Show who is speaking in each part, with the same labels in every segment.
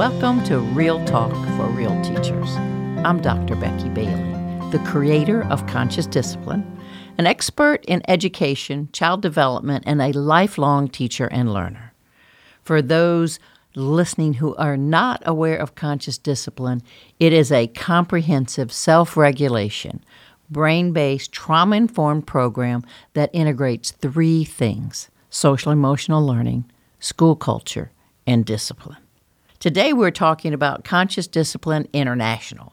Speaker 1: Welcome to Real Talk for Real Teachers. I'm Dr. Becky Bailey, the creator of Conscious Discipline, an expert in education, child development, and a lifelong teacher and learner. For those listening who are not aware of conscious discipline, it is a comprehensive self regulation, brain based, trauma informed program that integrates three things social emotional learning, school culture, and discipline. Today we're talking about Conscious Discipline International.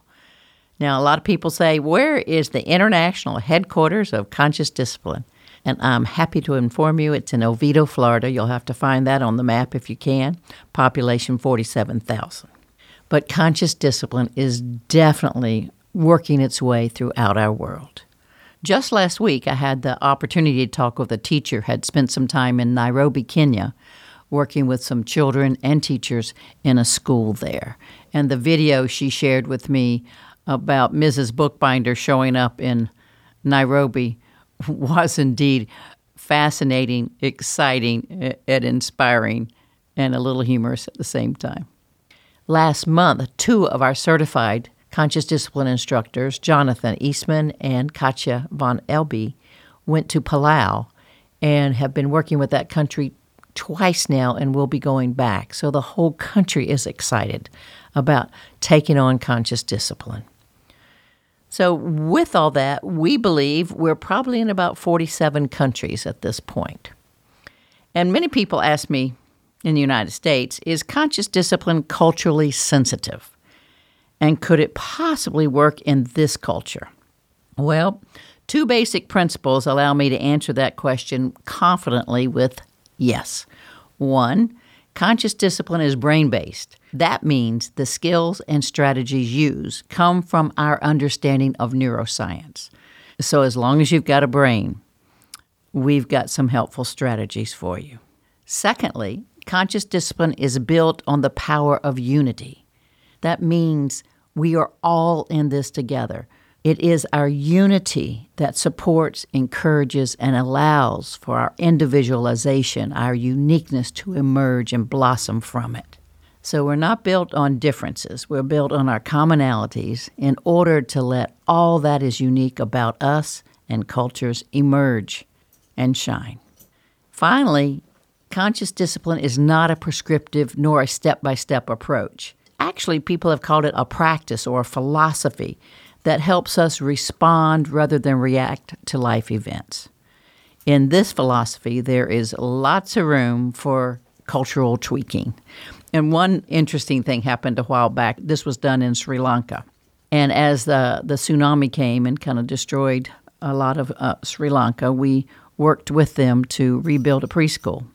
Speaker 1: Now, a lot of people say, Where is the international headquarters of Conscious Discipline? And I'm happy to inform you it's in Oviedo, Florida. You'll have to find that on the map if you can. Population 47,000. But conscious discipline is definitely working its way throughout our world. Just last week, I had the opportunity to talk with a teacher who had spent some time in Nairobi, Kenya, working with some children and teachers in a school there. And the video she shared with me about Mrs. Bookbinder showing up in Nairobi was indeed fascinating, exciting, and inspiring, and a little humorous at the same time. Last month, two of our certified conscious discipline instructors, Jonathan Eastman and Katja von Elby, went to Palau and have been working with that country twice now and will be going back. So the whole country is excited about taking on conscious discipline. So, with all that, we believe we're probably in about 47 countries at this point. And many people ask me in the United States is conscious discipline culturally sensitive? And could it possibly work in this culture? Well, two basic principles allow me to answer that question confidently with yes. One, Conscious discipline is brain based. That means the skills and strategies used come from our understanding of neuroscience. So, as long as you've got a brain, we've got some helpful strategies for you. Secondly, conscious discipline is built on the power of unity. That means we are all in this together. It is our unity that supports, encourages, and allows for our individualization, our uniqueness to emerge and blossom from it. So we're not built on differences, we're built on our commonalities in order to let all that is unique about us and cultures emerge and shine. Finally, conscious discipline is not a prescriptive nor a step by step approach. Actually, people have called it a practice or a philosophy that helps us respond rather than react to life events. In this philosophy, there is lots of room for cultural tweaking. And one interesting thing happened a while back. This was done in Sri Lanka. And as the, the tsunami came and kind of destroyed a lot of uh, Sri Lanka, we worked with them to rebuild a preschool.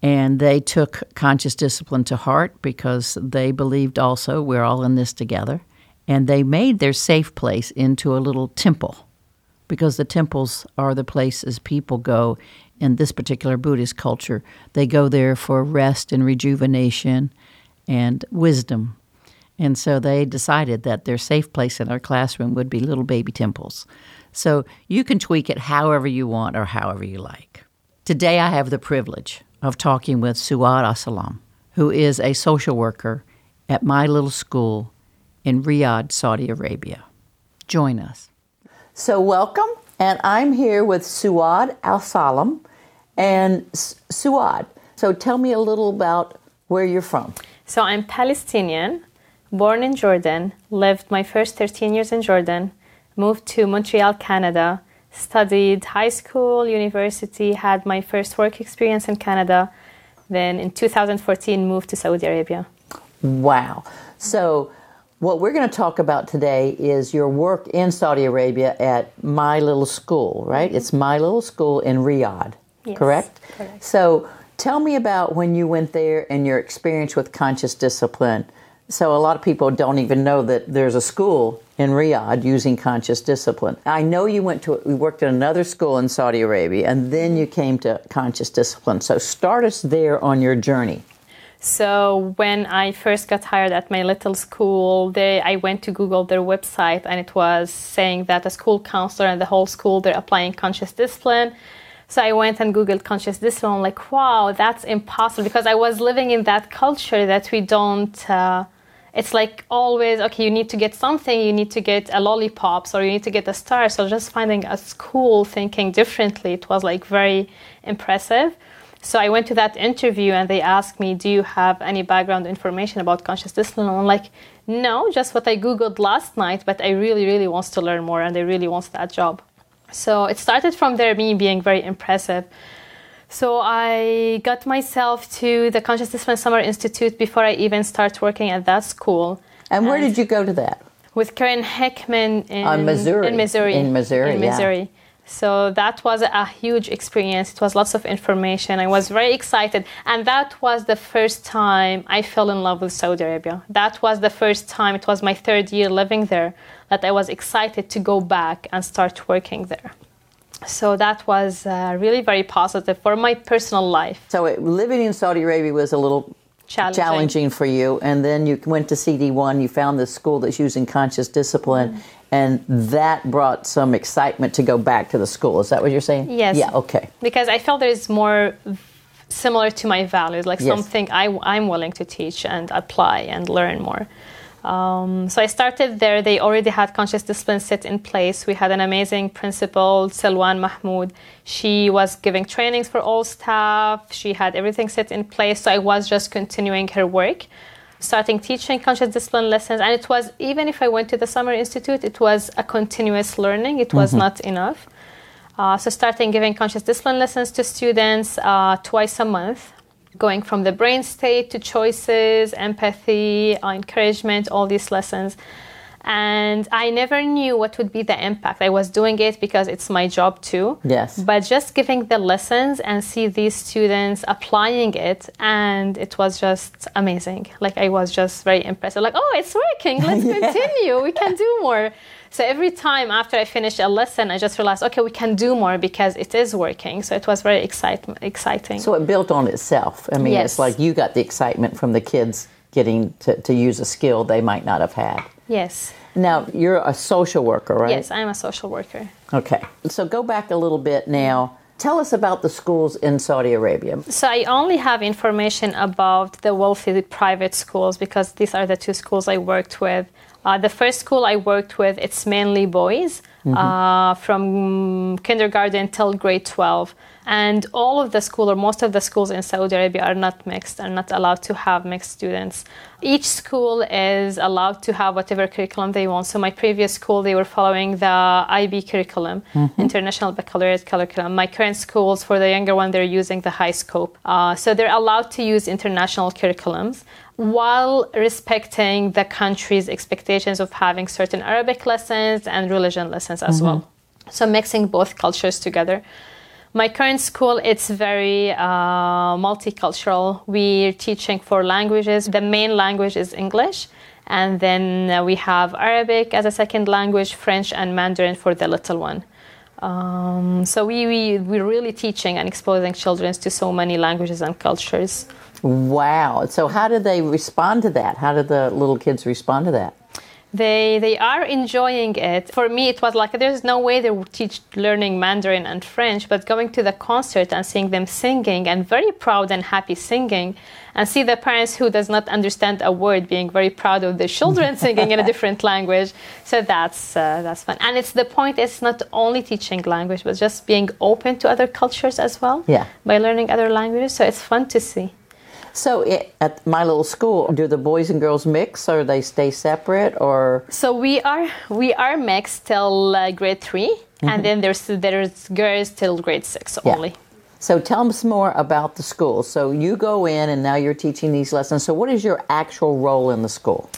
Speaker 1: And they took conscious discipline to heart because they believed also we're all in this together and they made their safe place into a little temple because the temples are the places people go in this particular Buddhist culture. They go there for rest and rejuvenation and wisdom. And so they decided that their safe place in our classroom would be little baby temples. So you can tweak it however you want or however you like. Today I have the privilege of talking with Suad Asalam, who is a social worker at my little school in Riyadh, Saudi Arabia. Join us.
Speaker 2: So, welcome, and I'm here with Suad Al Salam. And Suad, so tell me a little about where you're from.
Speaker 3: So, I'm Palestinian, born in Jordan, lived my first 13 years in Jordan, moved to Montreal, Canada, studied high school, university, had my first work experience in Canada. Then in 2014, moved to Saudi Arabia.
Speaker 2: Wow. So, what we're going to talk about today is your work in Saudi Arabia at My Little School, right? It's My Little School in Riyadh,
Speaker 3: yes,
Speaker 2: correct?
Speaker 3: correct?
Speaker 2: So tell me about when you went there and your experience with conscious discipline. So a lot of people don't even know that there's a school in Riyadh using conscious discipline. I know you went to we worked at another school in Saudi Arabia and then you came to conscious discipline. So start us there on your journey.
Speaker 3: So when I first got hired at my little school, they, I went to Google their website and it was saying that a school counselor and the whole school they're applying conscious discipline. So I went and Googled conscious discipline. I'm like, wow, that's impossible because I was living in that culture that we don't uh, it's like always okay you need to get something you need to get a lollipops or you need to get a star so just finding a school thinking differently it was like very impressive so i went to that interview and they asked me do you have any background information about conscious discipline i'm like no just what i googled last night but i really really wants to learn more and i really wants that job so it started from there me being very impressive so I got myself to the Conscious Discipline Summer Institute before I even start working at that school.
Speaker 2: And where did you go to that?
Speaker 3: With Karen Heckman in
Speaker 2: Missouri.
Speaker 3: In Missouri.
Speaker 2: In Missouri,
Speaker 3: In
Speaker 2: yeah.
Speaker 3: Missouri. So that was a huge experience. It was lots of information. I was very excited. And that was the first time I fell in love with Saudi Arabia. That was the first time, it was my third year living there, that I was excited to go back and start working there. So that was uh, really very positive for my personal life.
Speaker 2: So it, living in Saudi Arabia was a little
Speaker 3: Challenging.
Speaker 2: challenging for you, and then you went to CD1. You found this school that's using conscious discipline,
Speaker 3: Mm.
Speaker 2: And that brought some excitement to go back to the school. Is that what you're saying?
Speaker 3: Yes.
Speaker 2: Yeah. Okay.
Speaker 3: because I felt there is more similar to my values, like
Speaker 2: Yes.
Speaker 3: something I, I'm willing to teach and apply and learn more. Um, so I started there. They already had conscious discipline set in place. We had an amazing principal, Selwan Mahmoud. She was giving trainings for all staff. She had everything set in place. So I was just continuing her work, starting teaching conscious discipline lessons. And it was, even if I went to the Summer Institute, it was a continuous learning. It was not enough. Uh, so starting giving conscious discipline lessons to students uh, twice a month, going from the brain state to choices, empathy, uh, encouragement, all these lessons. And I never knew what would be the impact. I was doing it because it's my job too.
Speaker 2: Yes.
Speaker 3: But just giving the lessons and see these students applying it, and it was just amazing. Like I was just very impressed. Like, oh, it's working. Let's continue. We can do more. So every time after I finished a lesson, I just realized, okay, we can do more because it is working. So it was very excite- exciting.
Speaker 2: So it built on itself. I mean,
Speaker 3: Yes.
Speaker 2: it's like you got the excitement from the kids getting to, to use a skill they might not have had.
Speaker 3: Yes.
Speaker 2: Now you're a social worker, right?
Speaker 3: Yes, I'm a social worker.
Speaker 2: Okay. So go back a little bit now. Tell us about the schools in Saudi Arabia.
Speaker 3: So I only have information about the wealthy private schools because these are the two schools I worked with. Uh, the first school I worked with, it's mainly boys uh, from kindergarten till grade 12. And all of the school, or most of the schools in Saudi Arabia, are not mixed, are not allowed to have mixed students. Each school is allowed to have whatever curriculum they want. So my previous school, they were following the IB curriculum, International Baccalaureate curriculum. My current schools, for the younger one, they're using the HighScope. Uh, so they're allowed to use international curriculums while respecting the country's expectations of having certain Arabic lessons and religion lessons as well. So mixing both cultures together. My current school, it's very uh, multicultural. We're teaching four languages. The main language is English, and then uh, we have Arabic as a second language, French, and Mandarin for the little one. Um, so we, we, we're really teaching and exposing children to so many languages and cultures.
Speaker 2: Wow. So how do they respond to that? How do the little kids respond to that?
Speaker 3: They they are enjoying it. For me, it was like there's no way they would teach learning Mandarin and French, but going to the concert and seeing them singing and very proud and happy singing, and see the parents who does not understand a word being very proud of their children singing in a different language. So that's uh, that's fun, and it's the point. It's not only teaching language, but just being open to other cultures as well.
Speaker 2: Yeah.
Speaker 3: By learning other languages, so it's fun to see.
Speaker 2: So it, at my little school, do the boys and girls mix, or they stay separate, or
Speaker 3: So we are we are mixed till uh, grade 3 and then there's there's girls till grade six
Speaker 2: Yeah.
Speaker 3: only.
Speaker 2: So tell us more about the school. So you go in and now you're teaching these lessons. So what is your actual role in the school?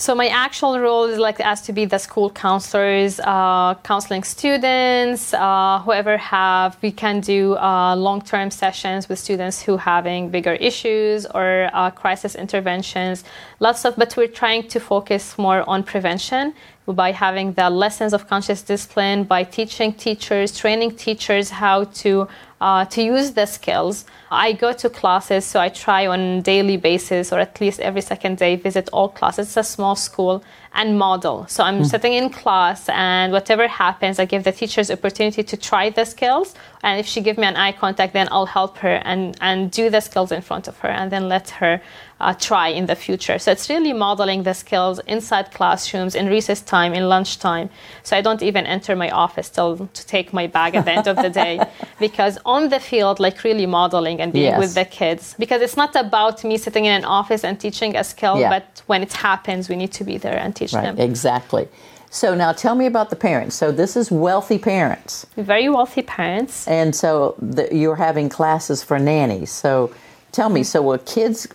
Speaker 3: So my actual role is like as to be the school counselors, uh, counseling students, uh, whoever have. We can do uh, long-term sessions with students who having bigger issues or uh, crisis interventions. Lots of, but we're trying to focus more on prevention by having the lessons of conscious discipline, by teaching teachers, training teachers how to uh, to use the skills. I go to classes, so I try on daily basis or at least every second day visit all classes. It's a small school and model. So I'm mm. sitting in class, and whatever happens, I give the teachers opportunity to try the skills. And if she give me an eye contact, then I'll help her and and do the skills in front of her, and then let her uh, try in the future. So it's really modeling the skills inside classrooms, in recess time, in lunchtime. So I don't even enter my office till to take my bag at the end of the day, because on the field, like really modeling and being yes. with the kids, because it's not about me sitting in an office and teaching a skill, yeah. but when it happens, we need to be there and teach
Speaker 1: right,
Speaker 3: them.
Speaker 1: Exactly. So now tell me about the parents. So this is wealthy parents.
Speaker 3: Very wealthy parents.
Speaker 1: And so the, you're having classes for nannies. So tell me, so will kids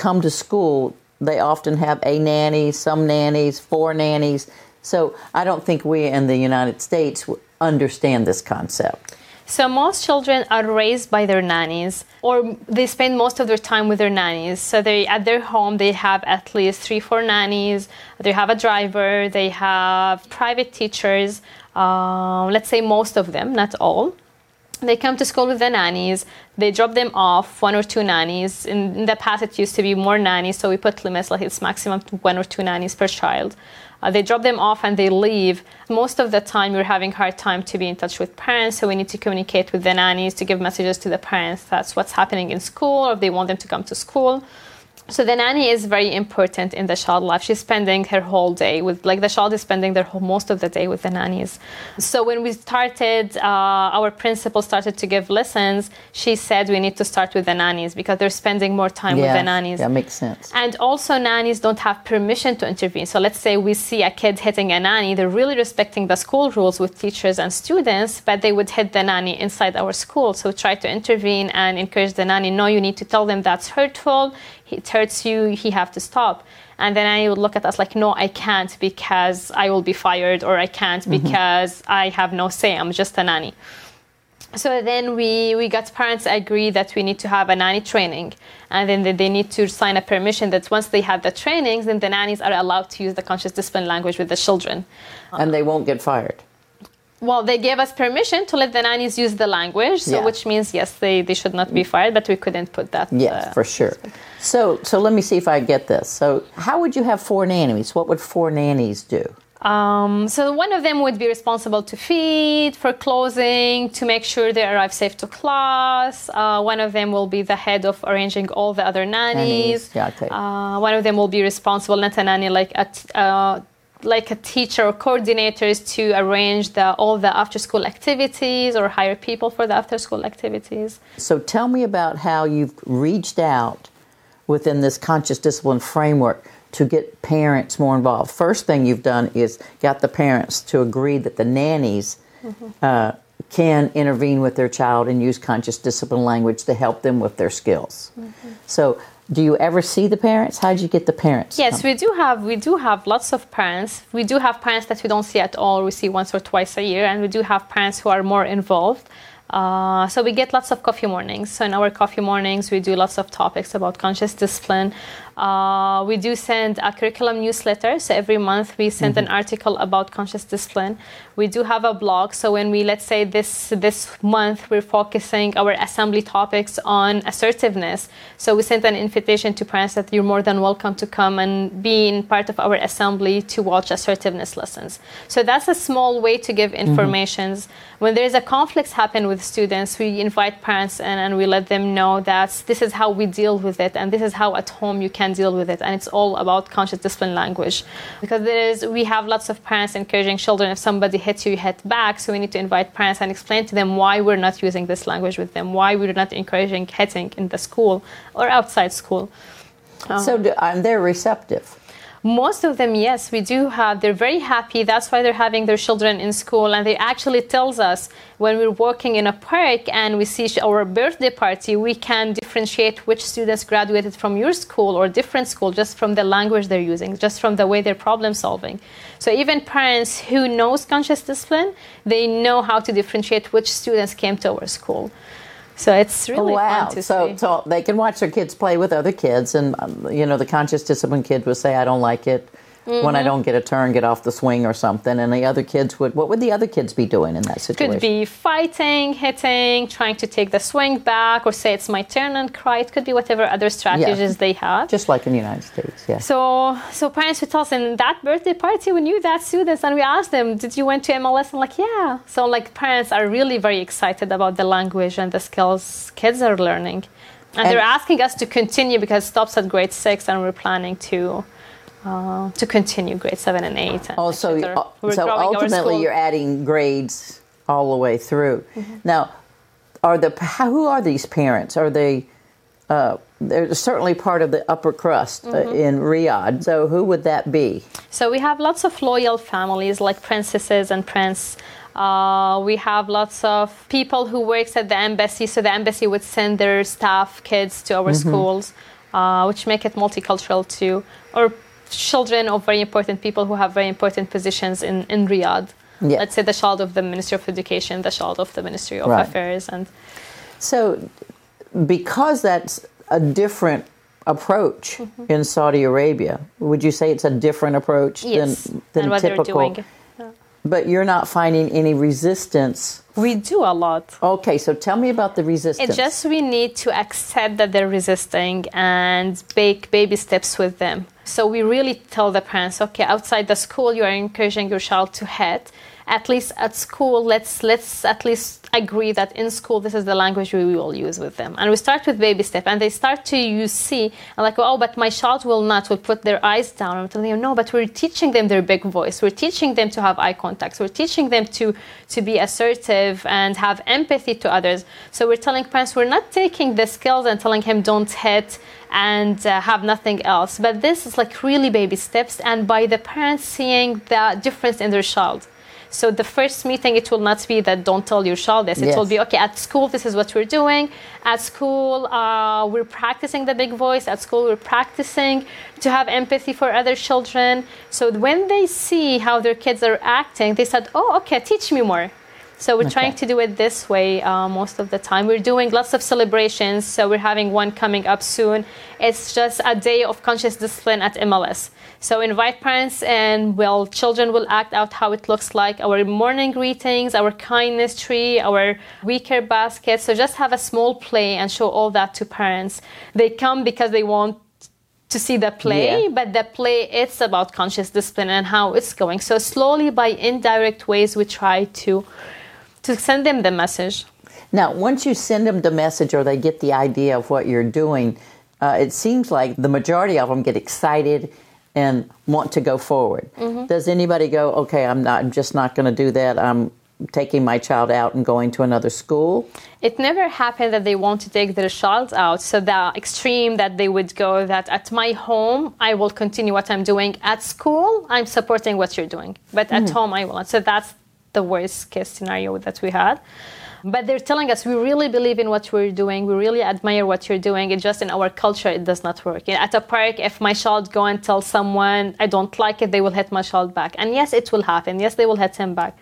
Speaker 1: come to school, they often have a nanny, some nannies, four nannies. So I don't think we in the United States understand this concept.
Speaker 3: So most children are raised by their nannies, or they spend most of their time with their nannies. So they at their home they have at least three, four nannies. They have a driver. They have private teachers. Uh, let's say most of them, not all they come to school with the nannies. They drop them off one or two nannies. In, in, the past it used to be more nannies so we put limits like it's maximum one or two nannies per child. Uh, they drop them off and they leave. Most of the time we're having hard time to be in touch with parents so we need to communicate with the nannies to give messages to the parents. That's what's happening in school or if they want them to come to school so the nanny is very important in the child life. She's spending her whole day with, like the child is spending their whole, most of the day with the nannies. So when we started, uh, our principal started to give lessons. She said we need to start with the nannies because they're spending more time
Speaker 1: yeah,
Speaker 3: with the nannies.
Speaker 1: That makes sense.
Speaker 3: And also nannies don't have permission to intervene. So let's say we see a kid hitting a nanny. They're really respecting the school rules with teachers and students, but they would hit the nanny inside our school. So try to intervene and encourage the nanny. No, you need to tell them that's hurtful it hurts you, he have to stop. And then I would look at us like, no, I can't because I will be fired, or I can't mm-hmm. because I have no say. I'm just a nanny. So then we, we got parents agree that we need to have a nanny training. And then they, they need to sign a permission that once they have the trainings, then the nannies are allowed to use the conscious discipline language with the children.
Speaker 1: And they won't get fired
Speaker 3: well, they gave us permission to let the nannies use the language, so yeah. which means yes, they, they should not be fired, but we couldn't put that.
Speaker 1: Yes, uh, for sure. So so let me see if I get this. So how would you have four nannies? What would four nannies do?
Speaker 3: Um, so one of them would be responsible to feed, for clothing, to make sure they arrive safe to class. Uh, one of them will be the head of arranging all the other nannies. nannies.
Speaker 1: Yeah, okay.
Speaker 3: Uh, one of them will be responsible, not a nanny, like at, uh, like a teacher or coordinators to arrange the, all the after school activities or hire people for the after school activities.
Speaker 1: So tell me about how you've reached out within this conscious discipline framework to get parents more involved. First thing you've done is got the parents to agree that the nannies mm-hmm. uh, can intervene with their child and use conscious discipline language to help them with their skills. Mm-hmm. So do you ever see the parents how did you get the parents
Speaker 3: yes we do have we do have lots of parents we do have parents that we don't see at all we see once or twice a year and we do have parents who are more involved uh, so we get lots of coffee mornings. So in our coffee mornings, we do lots of topics about conscious discipline. Uh, we do send a curriculum newsletter. So every month we send mm-hmm. an article about conscious discipline. We do have a blog. So when we, let's say this this month, we're focusing our assembly topics on assertiveness. So we sent an invitation to parents that you're more than welcome to come and be in part of our assembly to watch assertiveness lessons. So that's a small way to give mm-hmm. informations. Mm-hmm. When there's a conflict happen with students, we invite parents in and we let them know that this is how we deal with it and this is how at home you can can deal with it. And it's all about conscious discipline language. Because there is we have lots of parents encouraging children if somebody hits you you hit back. So we need to invite parents and explain to them why we're not using this language with them why we're not encouraging hitting in the school or outside school.
Speaker 1: Um, so do, and they're receptive
Speaker 3: most of them, yes, we do have. They're very happy. That's why they're having their children in school. And they actually tells us when we're working in a park and we see our birthday party, we can differentiate which students graduated from your school or different school just from the language they're using, just from the way they're problem solving. So even parents who knows conscious discipline, they know how to differentiate which students came to our school. So it's really
Speaker 1: oh, wow.
Speaker 3: fun to
Speaker 1: so,
Speaker 3: see.
Speaker 1: So they can watch their kids play with other kids, and um, you know the conscious discipline kid will say, "I don't like it," when I mm-hmm. don't get a turn, get off the swing or something. And the other kids would, what would the other kids be doing in that situation?
Speaker 3: Could be fighting, hitting, trying to take the swing back, or say it's my turn and cry. It could be whatever other strategies they have.
Speaker 1: Just like in the United States, yeah.
Speaker 3: So, so parents would tell us in that birthday party we knew that students, and we asked them, "Did you went to MLS?" And like, yeah. So, like, parents are really very excited about the language and the skills kids are learning, and,
Speaker 1: And-
Speaker 3: they're asking us to continue because it stops at grade six, and we're planning to. Uh, to continue grade seven and eight. And
Speaker 1: Also,
Speaker 3: actually they're-
Speaker 1: uh, so ultimately.
Speaker 3: Mm-hmm.
Speaker 1: you're adding grades all the way through. Now, are the how, who are these parents? Are they? Uh, they're certainly part of the upper crust uh,
Speaker 3: Mm-hmm.
Speaker 1: in Riyadh. So, who would that be?
Speaker 3: So we have lots of loyal families like princesses and prince. Uh, we have lots of people who works at the embassy. So the embassy would send their staff kids to our schools, uh, which make it multicultural too. Or children of very important people who have very important positions in, in Riyadh.
Speaker 1: Yeah.
Speaker 3: Let's say the child of the Ministry of Education, the child of the Ministry of
Speaker 1: Right.
Speaker 3: Affairs, and
Speaker 1: So, because that's a different approach
Speaker 3: Mm-hmm.
Speaker 1: in Saudi Arabia, would you say it's a different approach
Speaker 3: yes,
Speaker 1: than, than
Speaker 3: and what
Speaker 1: typical?
Speaker 3: they're doing.
Speaker 1: But you're not finding any resistance.
Speaker 3: We do a lot.
Speaker 1: Okay, so tell me about the resistance.
Speaker 3: It's just we need to accept that they're resisting and take baby steps with them. So we really tell the parents, okay, outside the school, you are encouraging your child to head. At least at school, let's let's at least agree that in school this is the language we will use with them. And we start with baby step, and they start to use see and like, oh, but my child will not. Will put their eyes down. I'm telling them, no, but we're teaching them their big voice. We're teaching them to have eye contact. We're teaching them to to be assertive and have empathy to others. So we're telling parents we're not taking the skills and telling him don't hit and uh, have nothing else. But this is like really baby steps, and by the parents seeing the difference in their child. So the first meeting, it will not be that don't tell your child this. It
Speaker 1: Yes.
Speaker 3: will be okay. At school, this is what we're doing. At school, uh, we're practicing the big voice. At school, we're practicing to have empathy for other children. So when they see how their kids are acting, they said, "Oh, okay, teach me more." So we're trying to do it this way uh, most of the time. We're doing lots of celebrations. So we're having one coming up soon. It's just a day of conscious discipline at MLS. So invite parents and well, children will act out how it looks like. Our morning greetings, our kindness tree, our weaker basket. So just have a small play and show all that to parents. They come because they want to see the play,
Speaker 1: Yeah.
Speaker 3: but the play it's about conscious discipline and how it's going. So slowly by indirect ways we try to to send them the message.
Speaker 1: Now, once you send them the message or they get the idea of what you're doing, uh, it seems like the majority of them get excited and want to go forward.
Speaker 3: Mm-hmm.
Speaker 1: Does anybody go, okay, I'm not, I'm just not going to do that. I'm taking my child out and going to another school?
Speaker 3: It never happened that they want to take their child out. So the extreme that they would go that at my home I will continue what I'm doing. At school I'm supporting what you're doing, but at home I will not. So that's the worst case scenario that we had. But they're telling us we really believe in what we're doing. We really admire what you're doing. It's just in our culture it does not work. At a park, if my child go and tell someone I don't like it, they will hit my child back. And yes, it will happen. Yes, they will hit him back.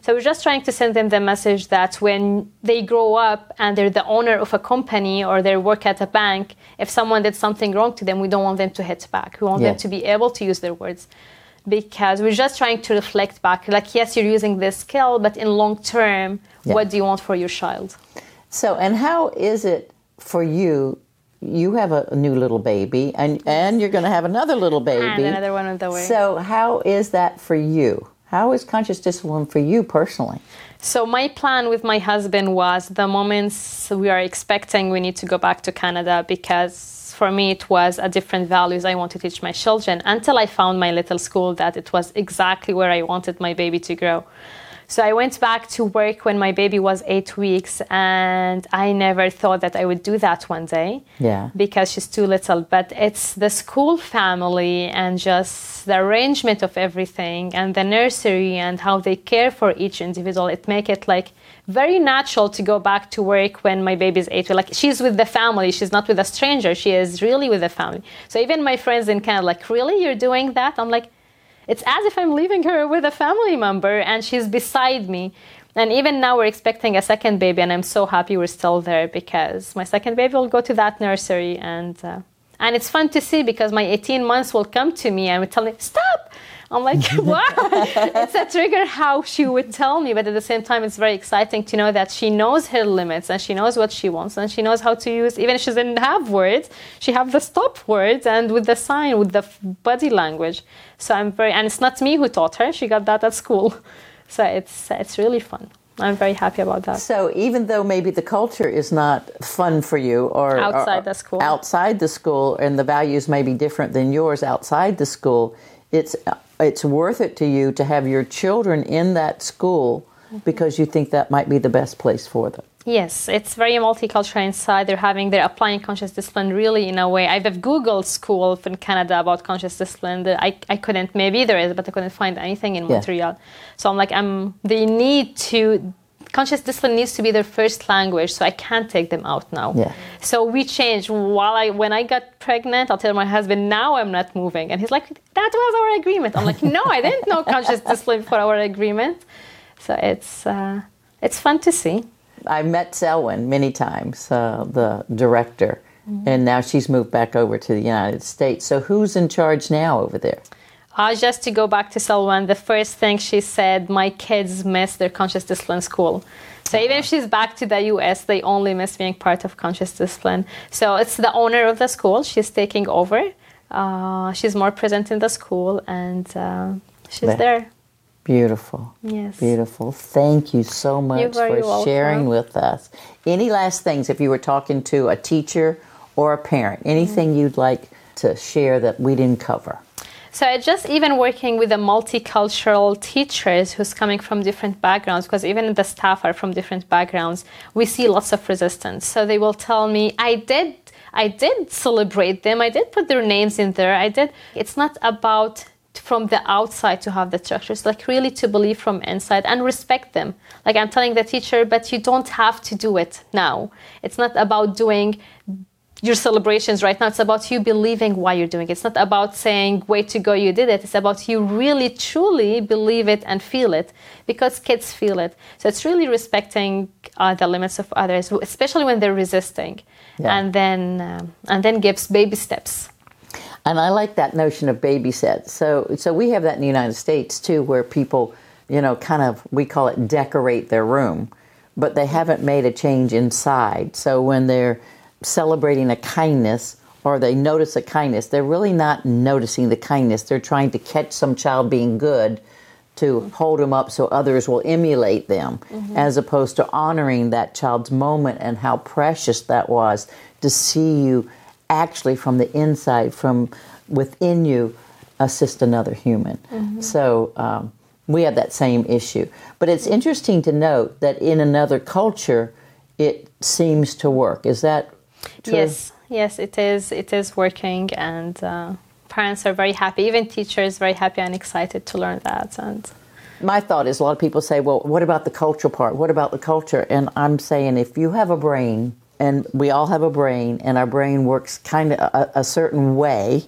Speaker 3: So we're just trying to send them the message that when they grow up and they're the owner of a company or they work at a bank, if someone did something wrong to them, we don't want them to hit back. We want them to be able to use their words because we're just trying to reflect back. Like, yes, you're using this skill, but in long term,
Speaker 1: Yeah.
Speaker 3: what do you want for your child?
Speaker 1: So, and how is it for you? You have a, new little baby, and and you're going to have another little baby.
Speaker 3: And another one on the way.
Speaker 1: So, how is that for you? How is conscious discipline for you personally?
Speaker 3: So my plan with my husband was the moments we are expecting we need to go back to Canada because for me it was a different values I want to teach my children until I found my little school that it was exactly where I wanted my baby to grow. So I went back to work when my baby was eight weeks, and I never thought that I would do that one day.
Speaker 1: Yeah.
Speaker 3: Because she's too little. But it's the school family and just the arrangement of everything and the nursery and how they care for each individual. It make it like very natural to go back to work when my baby's eight. Like she's with the family. She's not with a stranger. She is really with the family. So even my friends in Canada, like, really, you're doing that? I'm like, it's as if I'm leaving her with a family member and she's beside me. And even now, we're expecting a second baby, and I'm so happy we're still there because my second baby will go to that nursery. And uh, And it's fun to see because my 18 months will come to me and would tell me, stop. I'm like, wow. it's a trigger how she would tell me, but at the same time, it's very exciting to know that she knows her limits and she knows what she wants and she knows how to use, even if she doesn't have words, she have the stop words and with the sign, with the body language. So I'm very, and it's not me who taught her, she got that at school. So it's, it's really fun. I'm very happy about that.
Speaker 2: So even though maybe the culture is not fun for you or
Speaker 3: outside
Speaker 2: or,
Speaker 3: the school,
Speaker 2: outside the school, and the values may be different than yours outside the school, it's it's worth it to you to have your children in that school because you think that might be the best place for them.
Speaker 3: Yes, it's very multicultural inside. They're having, they're applying conscious discipline really in a way. I've Googled school in Canada about conscious discipline. I, I couldn't, maybe there is, but I couldn't find anything in yeah. Montreal. So I'm like, I'm, they need to, conscious discipline needs to be their first language, so I can't take them out now.
Speaker 2: Yeah.
Speaker 3: So we changed. While I, when I got pregnant, I'll tell my husband, now I'm not moving. And he's like, that was our agreement. I'm like, no, I didn't know conscious discipline for our agreement. So it's, uh, it's fun to see.
Speaker 2: I met Selwyn many times, uh, the director, mm-hmm. and now she's moved back over to the United States. So who's in charge now over there?
Speaker 3: Uh, just to go back to Selwyn, the first thing she said, my kids miss their conscious discipline school. So even if she's back to the US, they only miss being part of conscious discipline. So it's the owner of the school. She's taking over. Uh, she's more present in the school, and uh, she's there.
Speaker 2: Beautiful.
Speaker 3: Yes.
Speaker 2: Beautiful. Thank you so much for
Speaker 3: welcome.
Speaker 2: sharing with us. Any last things if you were talking to a teacher or a parent, anything mm-hmm. you'd like to share that we didn't cover?
Speaker 3: So just even working with the multicultural teachers who's coming from different backgrounds, because even the staff are from different backgrounds, we see lots of resistance. So they will tell me, I did I did celebrate them. I did put their names in there. I did. It's not about from the outside to have the structures, like really to believe from inside and respect them. Like I'm telling the teacher, but you don't have to do it now. It's not about doing your celebrations right now. It's about you believing why you're doing it. It's not about saying, way to go, you did it. It's about you really, truly believe it and feel it because kids feel it. So it's really respecting uh, the limits of others, especially when they're resisting. Yeah. And then, um, and then gives baby steps.
Speaker 2: And I like that notion of baby steps. So, so we have that in the United States too, where people, you know, kind of we call it decorate their room, but they haven't made a change inside. So when they're celebrating a kindness or they notice a kindness, they're really not noticing the kindness. They're trying to catch some child being good to hold them up so others will emulate them, mm-hmm. as opposed to honoring that child's moment and how precious that was to see you actually from the inside, from within you, assist another human. Mm-hmm. So um, we have that same issue. But it's interesting to note that in another culture, it seems to work. Is that?
Speaker 3: Yes, yes, it is. It is working, and uh, parents are very happy. Even teachers very happy and excited to learn that. And
Speaker 2: my thought is, a lot of people say, "Well, what about the cultural part? What about the culture?" And I'm saying, if you have a brain and we all have a brain, and our brain works kind of a, a, certain way,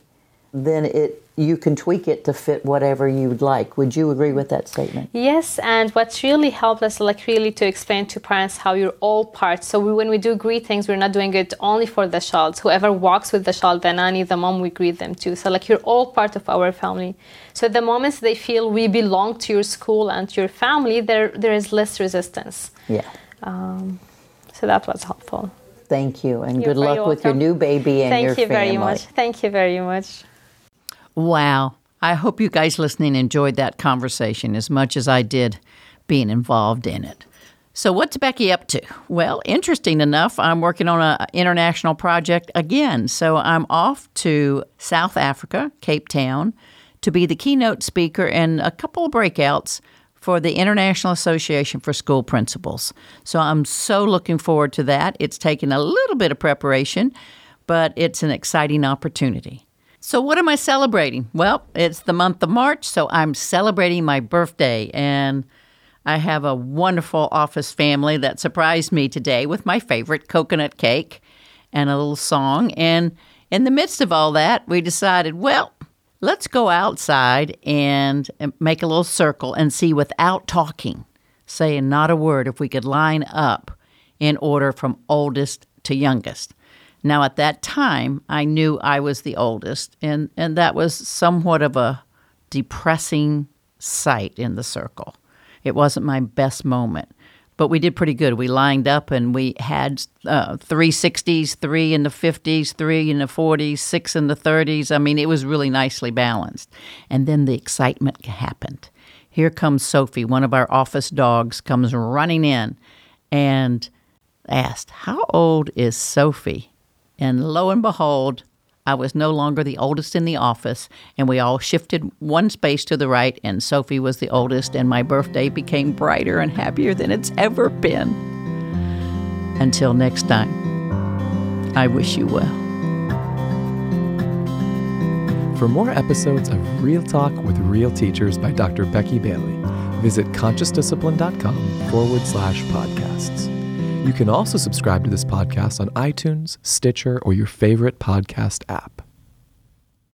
Speaker 2: then it you can tweak it to fit whatever you'd like. Would you agree with that statement?
Speaker 3: Yes, and what's really helped us, like really to explain to parents how you're all parts. So we, when we do greetings, we're not doing it only for the child. Whoever walks with the child, the nanny, the mom, we greet them too. So like you're all part of our family. So the moments they feel we belong to your school and your family, there there is less resistance.
Speaker 2: Yeah.
Speaker 3: Um, so that was helpful.
Speaker 2: Thank you, and You're good luck welcome. with your new baby and
Speaker 3: Thank
Speaker 2: your
Speaker 3: you
Speaker 2: family.
Speaker 3: very much. Thank you very much.
Speaker 1: Wow. I hope you guys listening enjoyed that conversation as much as I did being involved in it. So, what's Becky up to? Well, interesting enough, I'm working on an international project again. So, I'm off to South Africa, Cape Town, to be the keynote speaker and a couple of breakouts for the International Association for School Principals. So I'm so looking forward to that. It's taken a little bit of preparation, but it's an exciting opportunity. So, what am I celebrating? Well, it's the month of March, so I'm celebrating my birthday. And I have a wonderful office family that surprised me today with my favorite coconut cake and a little song. And in the midst of all that, we decided, well, Let's go outside and make a little circle and see without talking, saying not a word, if we could line up in order from oldest to youngest. Now, at that time, I knew I was the oldest, and, and that was somewhat of a depressing sight in the circle. It wasn't my best moment, but we did pretty good. We lined up and we had uh, three 60s, three in the 50s, three in the 40s, six in the 30s. I mean, it was really nicely balanced. And then the excitement happened. Here comes Sophie, one of our office dogs, comes running in and asked, How old is Sophie? And lo and behold, I was no longer the oldest in the office, and we all shifted one space to the right, and Sophie was the oldest, and my birthday became brighter and happier than it's ever been. Until next time, I wish you well.
Speaker 4: For more episodes of Real Talk with Real Teachers by Dr. Becky Bailey, visit consciousdiscipline.com forward slash podcasts. You can also subscribe to this podcast on iTunes, Stitcher, or your favorite podcast app.